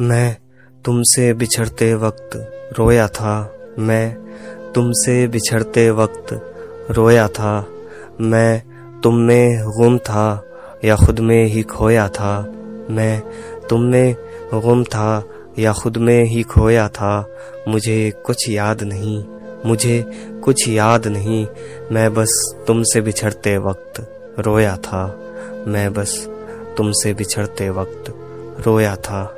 मैं तुमसे बिछड़ते वक्त रोया था। मैं तुमसे बिछड़ते वक्त रोया था। मैं तुम में गुम था या खुद में ही खोया था। मैं तुम में गुम था या खुद में ही खोया था। मुझे कुछ याद नहीं, मुझे कुछ याद नहीं। मैं बस तुमसे बिछड़ते वक्त रोया था। मैं बस तुमसे बिछड़ते वक्त रोया था।